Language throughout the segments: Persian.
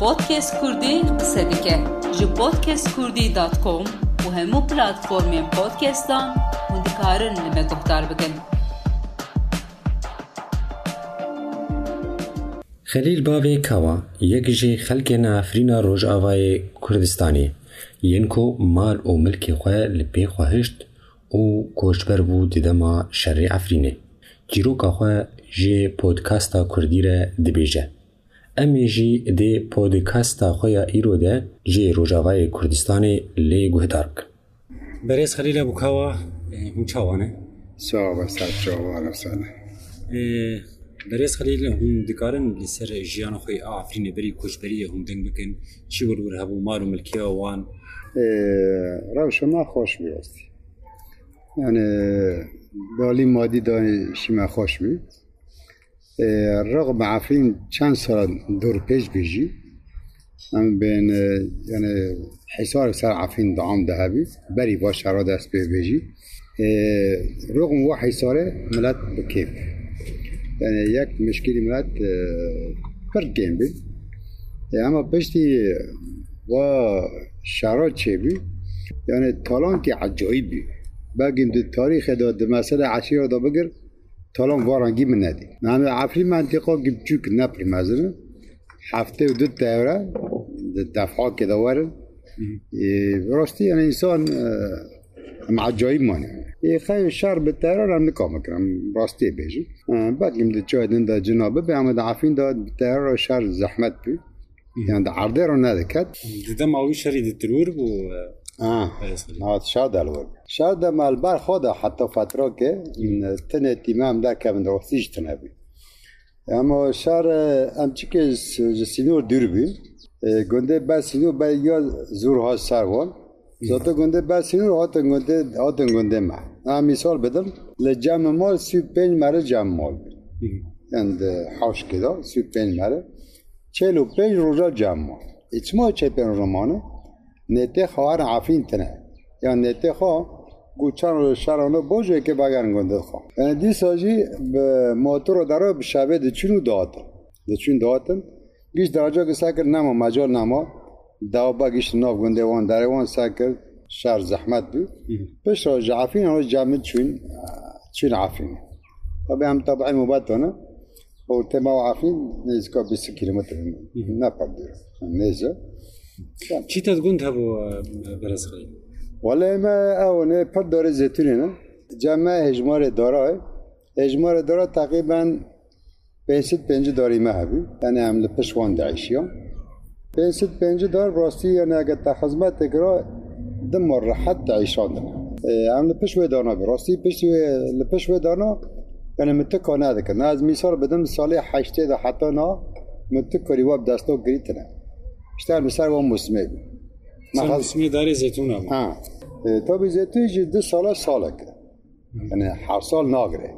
بودكاست كردي قصدك جو بودكاست كردي دات كوم وهمو بلاتفورمي بودكاستان ودكارن لما تختار خلیل باوی کوا یک جی خلک نه افرینا روج اوای کردستانی یین کو او ملک خو لبی خوهشت او کوشبر بو دیدما شری افرینه جیرو کا خو جی پودکاستا کردیره دبیجه امیجی دی پودکاستا خویا ایرو ده جی روژاوی کردستانی لی گوه دارک بریس خلیل ابو کهوه هم چاوانه؟ سواب سر چاوان افسانه بریس خلیل هم دکارن لسر جیان خوی آفرین بری کش بری هم دنگ بکن چی بر بر هبو مال و ملکی آوان؟ روش شما خوش بیاستی یعنی دالی مادی دانی شما خوش بیاستی رغم عفرین چند سال دور پیش بیجی من بین یعنی حسار سر عفرین دعام دهبی بری با شرا دست بی بیجی رغم و حساره ملت بکیب یعنی یک مشکلی ملت پر گیم بی. اما پشتی و شرا چه بی؟ یعنی تالان که عجایب بی. بگیم دو تاریخ دا دو مسئله عشیر دا بگر تالان وارنگی من ندی. من عفری منطقه گیم چوک نپر مزنه هفته و دو دوره دفعه که دوارن راستی یعنی انسان هم عجایب مانه. یه خیلی شر به تهران هم نکام کنم. راستی بیجی بگیم دو چای دن دا جنابه. به همه عفرین دا تهران شر زحمت بی. de arde ro nediket. Dide mawî şerî di tirûr bû Hat نه شاد مال بار خدا حتی فترات که این تن اتیمام ده كه من دوستیش تنابی. اما شار امتی که سینور دور بی، گونده بس سینور با یه زور ها سر ول. گنده گونده بس هات گنده هات گنده ما. نامیسال بدم. لجام مال سی پنج ماره جام مال. اند یعنی حاش کدوم سی پنج ماره؟ چهل و پنج روزه جام مال. ایت ما چه پنج رمانه؟ نته خواهر عفین تنه. یا نته خواه گوچان رو شرانه بوجه که بگرن گنده خواه یعنی دی ساجی به موتور رو درا به شبه ده چونو داتن ده چون داتن گیش درجا که سکر نما مجال نما. دوا با گیش ناف گنده وان داره وان سکر شهر زحمت بی پش را عفین رو جمع چون چون عفین. طبعا هم طبعا مبتونه والتما عارفين نيزكا 20 كيلومتر نابل نيزا چی تا گوند هبو برز خلیل والله ما اونه پر داره زیتونی نه؟ جمع هجمار داره هجمار داره تقریبا 505 داری ما هبی یعنی هم لپشوان دعیشی هم 505 دار راستی یعنی اگر تخزمت تکرا دم راحت دعیشان دنه هم لپشوی دانا بی. راستی لپشوی دانا یعنی متکا ندکن. از مثال بدم سال هشته ده حتی نه متکاری واب دستو گریت اشتر بسر و مسمه بی اسمی داری زیتون هم. ها. تا بی زیتون جی دو ساله ساله که یعنی هر سال ناگره.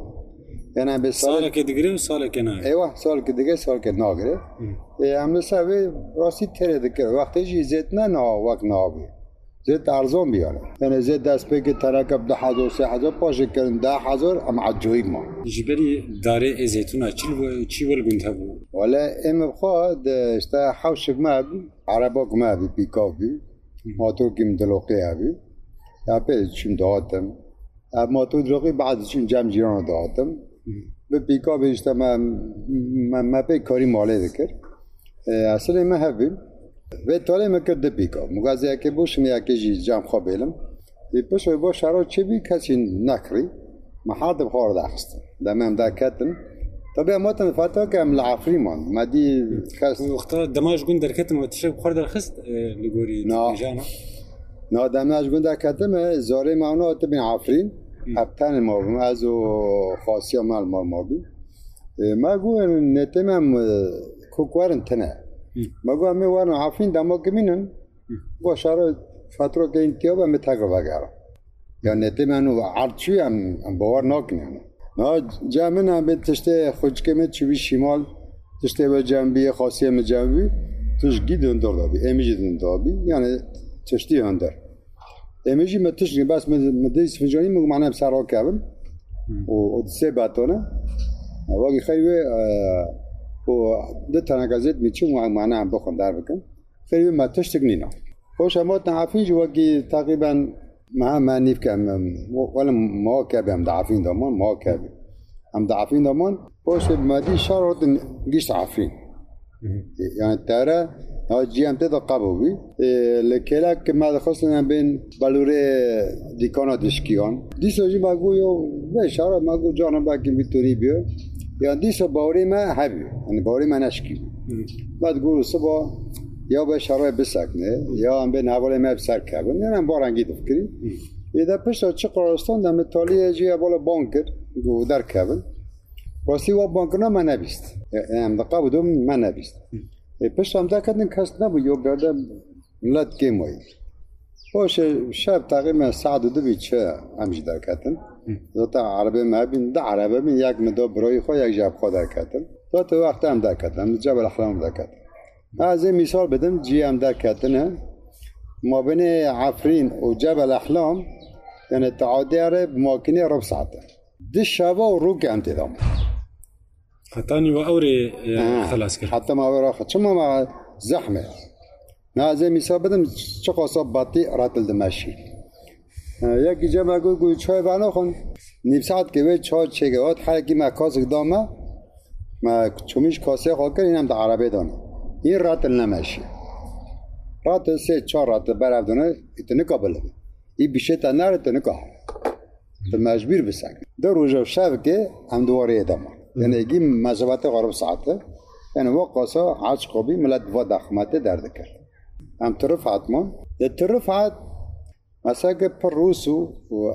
یعنی به سال سال که دیگری و سال که نه. ایوه سال که دیگه سال که ناگره. هم مثلا راستی تره دکر وقتی جی زیت نه نه وقت نابی زيت ارزان بیاره یعنی زيت دست بگه ترکب ده هزار سه هزار پاشه کردن ده هزار ام عجایب ما. جبری داره زیتون چی و چی ول گوند هبو ولا ام بخواد اشتا حوشك ما بي عربك ما بي بيكاف بي موتور كيم دلوقي هبي يا بي شم دواتم موتور دلوقي بعد شم جام جيران دواتم بيكاف اشتا ما ما ما بي كاري ماله ذكر اصلا ما هبي و تاله مکرد بیکا مگازی که بوشم یکی جی جام خواب بیلم دی پس با شرا چی بی کسی نکری محاد بخور داخست دمم دا کتن طبعا ما تن مان ما دی کس وقتا دماج گوند درکتم و تشک بخور درخست لگوری نه. جانا نا دمش گنده کتم زاره مانا تبین عفرین ابتن ما بیم از و خاصی مال ما بی ما گو نتمم کوکوارن تنه مگو همه وارن عفرین دما کمینن با شرا فترة که انتیا با متاگر بگرم یا نتی منو عرچی هم باور نه جمعه نه به تشته خوچکه می چوی شمال تشته به جنبی خاصی هم جنبی توش گید اندر دابی امیجی اندر دابی یعنی تشتی اندر امیجی ما تشتی بس مده اسفنجانی مگو معنی سرا کبن و سه باتونه واقعی خیلی و دو تنه گزید میچی و معنی هم بخون در بکن. خیلی ما تشتگ نینا. خوش اما تنعفین جو وقتی تقریبا ما ما نیف کم ولا ما کبی هم دعفین دامان ما کبی هم دعفین دامان. خوش مادی رو گیش عفین. يعني ترى جي ام تدا قبوي لكلاك ما دخلنا بين بالوري ديكانا دشكيان دي سوجي باغو يو بشارة ماغو جانا باكي بيتوري بيو يعني دي سو باوري ما هبي يعني باوري ما نشكي بعد قولوا صبا یا به شرای بسکنه یا هم به نواله ما بسر کبن یعنی هم بارنگی دفکری. ایده پشت چه قرارستان دم تالیه جی بالا بانکر گو در کبن راستی و بانکنا من نبیست. هم دقا بودم من نبیست. پشت هم دا کردن کس نبو یا برده ملت گیمایی. باشه شب تقریبا ساعت دو بی چه همجی در کردن. زتا عربی ما بین دا عربی بین یک مدا برای خود یک جب خود در کردن زتا وقت هم در کردن جبل احلام در کردن از این مثال بدم جی هم در کردن ما بین عفرین و جبل احلام یعنی تعادی اره بماکنه رب ساعته دي شابه وروق عم تدام حتاني وأوري خلاص كده حتى ما وراخ شما ما زحمة نا زي مثال بدم شقا صاب بطيء راتل دمشي یکی جمع گوی گوی چای بنا خون. نیم ساعت که به چای چگوات حالی ما کاسک دامه ما چومیش کاسه خواه کرد اینم در عربه دانه. این راتل نمشی. راتل سه چهار راتل برف دانه ایتنه قابل بی این بیشه تا نره تنه که مجبور بسن در روزا شب که هم دواره ادامه. یعنی اگه مذهبت غرب ساعته. یعنی وقت قاسا عاج قبی ملت و دخمته درد کرد. هم ترفعت من در ترفعت مثلا که پر روسو او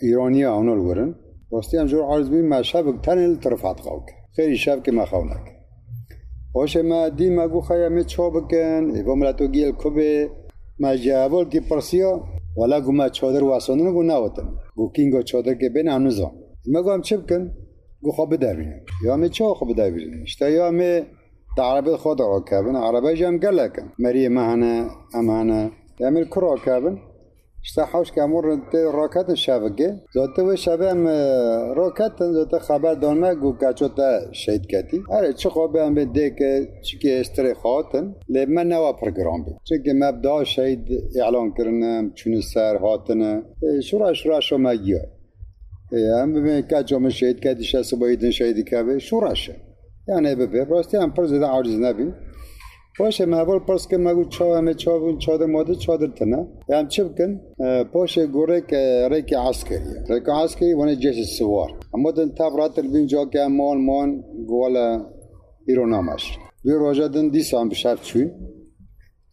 ایرانی آنو الورن راستی هم جور عرض بیم ما خواهد خیلی شب که ما خواهنک باشه ما دی ما خواهی می چو بکن. ایو ملتو گیل کبه. ما جوال که پرسیا ولا گو ما چادر واسانه گو نواتم. گو کینگو چادر که بین هنوزا ما گو هم چه بکن؟ گو خواب بینیم یا می چه خواب بینیم اشتا یا می عربی خود را کبن عربی جام گلکن مری مهنه امانه یعمل کرا کبن. شته حوش که امور ته راکت شبگه زاته و شبم راکت زاته خبر دانه گو کچو ته شهید کتی. اره چه خوابه هم ده که چی که اشتره خاتن لی من نوا پرگرام بی چه که مبدا شهید اعلان کرنم چون سر هاتن شورا شورا شما گیار هم به کچو شهید کتی شست بایدن شهیدی که به شورا شه. یعنی به پر راستی هم پر زده عارض نبی باشه محبال پرس که مگو چا همه چا چادر ماده چادر تنه. هم چه بکن؟ باشه گوره که ریک عسکری. ریک عسکری ونه جیش سوار. اما دن تاب راتر بین جا که مان مان گوالا ایرونامش بی روژا دن دی سام بشرف چوین.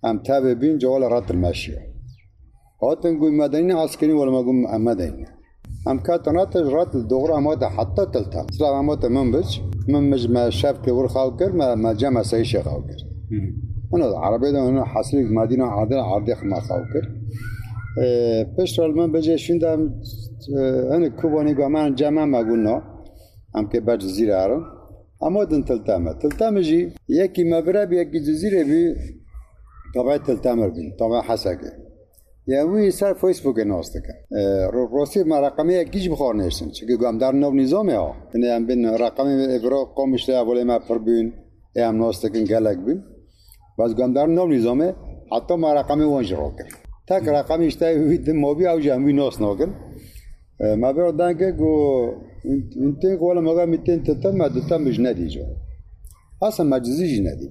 هم تاب بین جوالا راتر ماشیه هاتن گوی مدنی عسکری ولا مگو مدنی هم كانت راتر رات الدغرة ما حتى تلتا سلام ما من بج من مج ما شاف كور خاوكر ما ما جمع سيشي خاوكر انا العربية ده انا حصل مدينة عادل عادل ما خاوكر پشتال من بجه شوندم انا کوبانی با من جمع ما قلنا هم که بر جزیره هرم اما دن تلتامه تلتامه جی یکی مبرب یکی جزیره بی طبعا تلتامر بین طبعا حسکه یعنی سر فیسبوک ناست کن راستی ما رقمی یکیش بخور نیستن چون گام در نو نظامه ها. یعنی هم بین رقمی ابرا قومش ده اولی ما پر بین هم ناست کن گلک بین. باز گام در نو نظامه حتی ما رقمی وانج رو کن تک رقمی اشته وید موبی او جمعی ناس ناکن ما برو دنگه گو انتین قولا مگا میتین تتا ما دتا مش ندی جو اصلا مجزی جی ندی.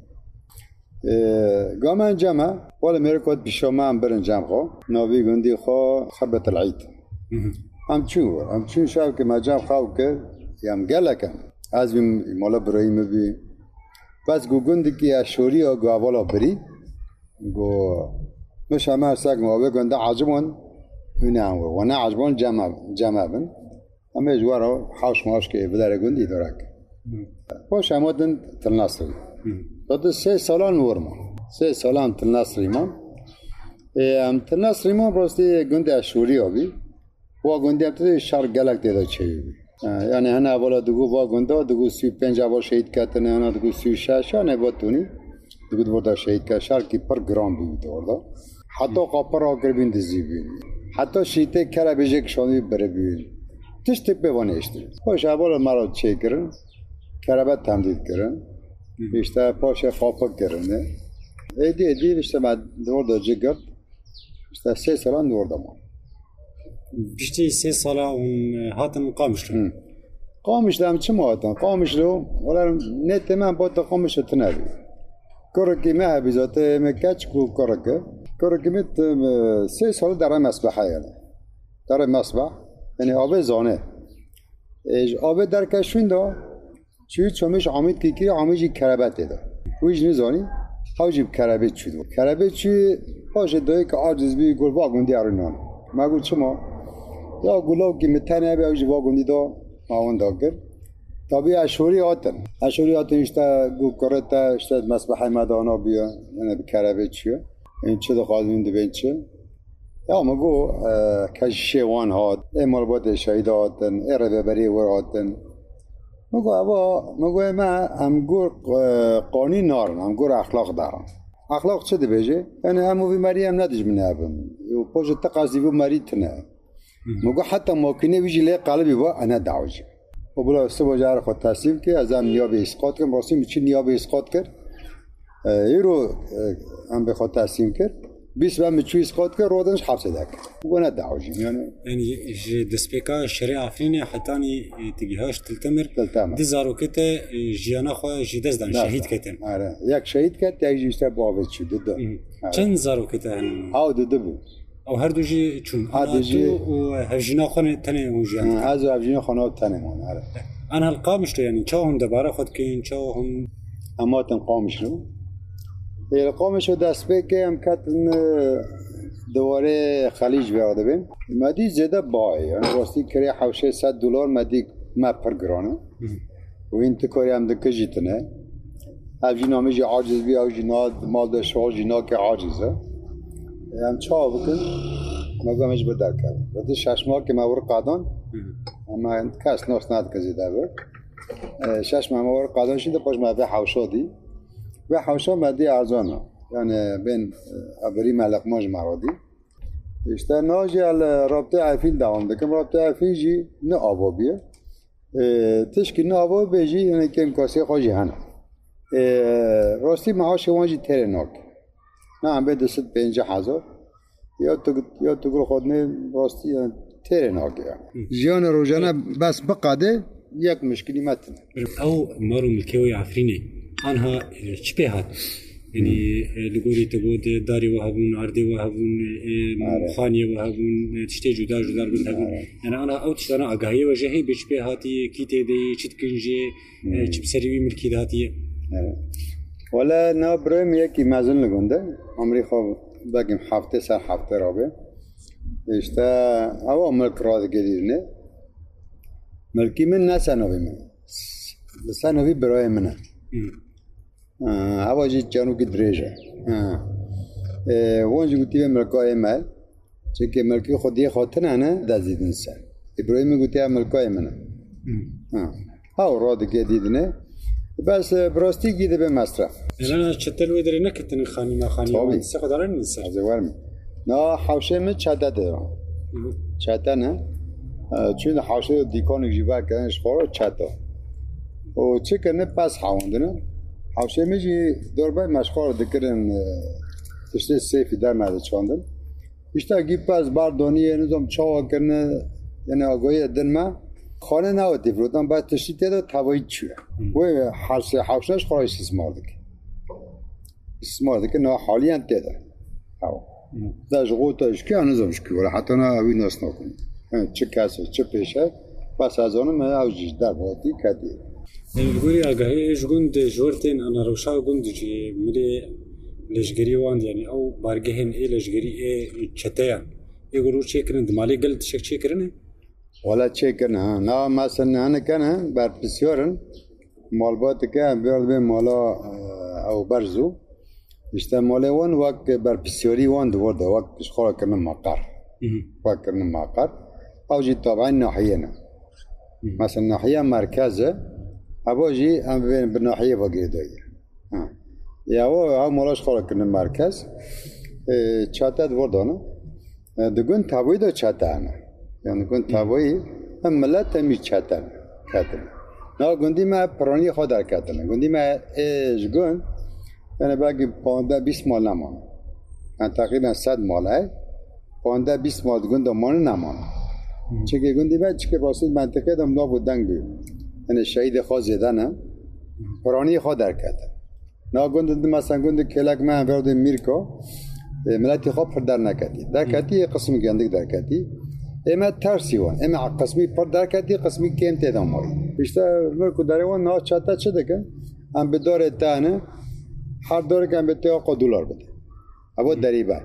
قام جمع ولا ميركوت بشومان برن جام خو نوبي غندي خو خربة العيد ام شو ام شو شاف كما جام خاو ك يام قالك از مولا ابراهيم بي بس گو گندی کی اشوری او گو اولا بری گو مش ما ساق ما بگند عجبون هنا و انا عجبون جمع جمع بن. اما جوارو حوش ماش که بدر گندی دراک باش امادن تناصر داده سه سالان ورما سه سالان تناصر ایمان. ام تناصر ایمان راستی گند اشوری آبی. و گندی هم تده شهر گلک دیده چه بی. یعنی هنه اولا دگو با گنده دگو سی پنج اول شهید کتنه هنه دگو سی شش هنه با تونی دگو دو شهید که شهر کی پر گرام بی دورده حتی قاپر آگر بین دزی بین. حتی شیطه کره بیجه کشانی بره بین. تش تپه وانه اشتری باش اول مرا چه کرن کربت تمدید کرن paşa kapak gerine. Edi edi işte ben orada cigart. İşte ses salan orada mı? پشتی سه ساله اون هاتن قامش رو قامش لام چه ماتن قامش رو ولا نت من بود قامش تنبي كركي ما بذات ما كاتش كو كرك كركي مت سه سال در مسبحه يعني در مسبح يعني آب زانه ايش آب در کشفین دا چی چومش عامد کی کی عامجی کربت ده ویج نزانی حاجب کربت شد کربت چی باشه دایی که عاجز بی گل واگون دیارنان مگو چما یا گلو که متنه بی اوج واگون دی دا ماون داگر. تابی اشوری آتن. اشوری آتن اشتا گو کرتا اشتا مسبح مدانا بیا. به کربت چیه؟ این چه دو خواهدین دو بین چه؟ یا مگو کش شیوان هات. امال بود شهید هاتن ارده بری ور هاتن مگو ابا مگو ما هم گور قانون نارن هم اخلاق دارن. اخلاق چه دی بیجه یعنی همو بی مری هم ندیج من هبم و پوش تقاضی بو مری تنه مگو حتی ممکنه بیجی لی قلبی با انا دعوجی و بلا سبا جار خود تصمیم که از هم نیاب اسقاط کرد. راستی چی نیاب اسقاط کرد؟ ای رو هم به خود تصمیم کرد. بیس و مچو اسقاط کرد؟ رودنش حبس دک. و نه دعوجی یعنی جي دسبيكا الشريعة فيني حتاني تجيهاش تلتمر. تلتمر. دي زاروكتا جيانا خو جي دزدان شهيد كتن آره. یک شهید کرد یک جیشتر بابت شد. دو چند زاروكتا هن؟ او دو دو بود. او هر دو جي چون هر دو جي. و هفجينا خو تنه هون جيان از افجین خانه تنمان آره. انا القامش تو يعني چاو هم دباره خود كين چاو هم اما تن قامش رو. ایل قامش رو دست به که هم کتن خلیج بیاده بین. مدی زده بای یعنی راستی کری حوشه صد دلار مدی ما گرانه. و این تکاری هم دکه جیتنه اوجی نامه جی عاجز بی اوجی ناد مال ده شغل جی نا که عاجزه. هم چا بکن؟ به در کرد و شش ماه که مور قادان اما کس ناس ند زیده بود شش ماه مور قادان شده پاش ما به حوشا دی. و حوشا مدی ارزانه یعنی بین ابری ملق ماج مرادی. işte ناجی رابطه عفین دوام دکم رابطه عفین جی نه آوا بیه تشکی نه آوا بیجی یعنی که امکاسی خوشی هنه. راستی معاش وانجی تره ناک نه هم به دست پنجه هزار یا تو یا تو گل خود نه راستی یعنی ناک یعنی جیان روزانه بس بقاده؟ یک مشکلی متن. او مارو ملكيوي عفريني انها چپه هات؟ يعني لغوري تبود داري وهبون عردي وهبون خانية وهبون تشتي جدا جدا بن هبون يعني انا او تشتانا اگاهي وجهي بچپه هاتي كيتي دي چتكنجي چپ سريوي ملكي داتي ولا نه برم یکی مزن لگنده عمری خواب بگیم هفته سر هفته را به işte او ملک را گریر ملکی من نه سنوی من سنوی برای منه هوا جی جانو کی دریجه وانجی گوتی به ملکای مل چه که ملکی خودی خاطر نه دزیدن سر ابراهیم گوتی ملکای منه ها را دیگه دیدنه بس براستی گیده به مصرف. انا چتل ودري نكتن خاني ما خاني طبعاً. سقدرن نسر از ورم نه حوشه می چده ده چده نه؟ چون حوشه دیکان جیبه کنش خورا چده و چه کنه؟ پس حوانده نه؟ حوشه می جی دوربای مشخار دکرن تشته سیفی در مده چاندن. işte گی پس بردانی نظام چاوا کنه یعنی دن ما. خانه نواتی فرودن باید تشتی تیدا توایی چیه؟ و حرس حوشنش خواهش اسمار دکی اسمار دکی نه حالیان تیدا هوا داش غوتاش که هنوزمش که ولی حتی نه اوی ناس نکنی چه کسی چه پیشه پس از آنم اوجیش در باتی کدی لغوري اگاهي جوند جورتين انا روشا گوند جي ملي لشگري واند. يعني او بارگهن اي لشگري اي چتيا يقولوا چيكرن دمالي قلت شك چيكرن ولا چه کنه نه مثلا نه کنه بر بسیارن مالبات که بیاد به مالا او برزو işte مال وان وقت بر بسیاری وان دورده وقت خورا کنه مقر وقت کنه مقر او جي طبعا ناحية مثلا ناحية مركزة ابو جي ام بين بالناحية باقي دوية یا او او مالاش خورا کنه مرکز چاته دوردانه دگون تابوی دا چاته انا yani kun tavayı hem millet hem çatan kadın. نا گندی ما پرانی خود در کتن گندی ما ایش گند یعنی باقی پانده بیس مال نمانه. یعنی تقریبا صد مال های پانده بیس مال گند مانه نمانه. چه که گندی ما چه که راسل منطقه دم نابود دنگ بیم یعنی شهید خواه زیدن پرانی خود در کتن نا گند مثلا گند کلک ما ورد میرکو ملتی خواب پر در نکتی. در کتی قسم گندک در کتی. اما ترسی وان اما قسمی پر در کتی قسمی کم تیدم مایی بیشتر مرکو داره وان نا چاتا چه دکن هم به داره تانه هر داره که هم به تیاقا دولار بده ابا دریبه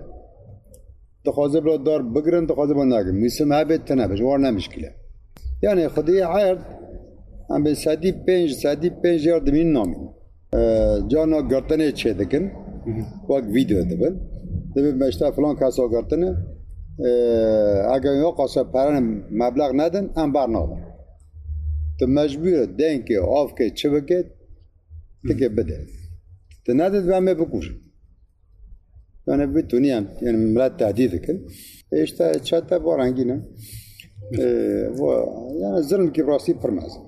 تخوازه بلا دار بگرن تخوازه بلا نگرن میسه محبت تنه بجوار نمشکله یعنی خودی عرض هم به سادی پنج سادی پنج یار دمین نامین جانا گرتنه چه دکن وقت ویدیو دبن دبی مشتا فلان کسا گرتنه اگر یا قاسه پرن مبلغ ندن ام بر نادن تو مجبور دین که آف که چه بکد تکه بده. تو ندد به همه بکوش یعنی بتونی هم یعنی ملت تهدید کن اشتا چتا بارنگینه. و یعنی ظلم که راستی پرمازم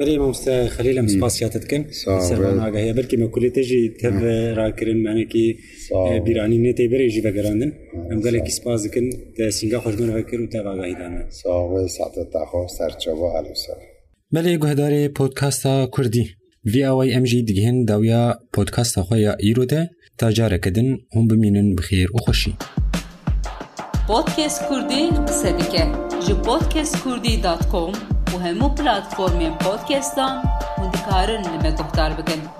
بري مامستا خليل ام سباسياتتكن صافي. سربان آگه هي بلكي ما كل تجي تب راكرن معنی کی صافي. بیرانی جی بگراندن ام گله کی سپاس دکن تا سینگا خوشمن وکر و تا آگاهی دانه. ساوه ساعت تاخو سرچوه علو سر. بله گوهداری پودکاستا کردی. وی اوی ام جی دیگهن داویا پودکاستا خویا ایرو ده. تا جاره کدن هم بمینن بخیر و خوشی. پودکست کردی قصه دیگه جو پودکست کردی دات u hemmu platformjen podcaston mund të karën me kohtar bëken.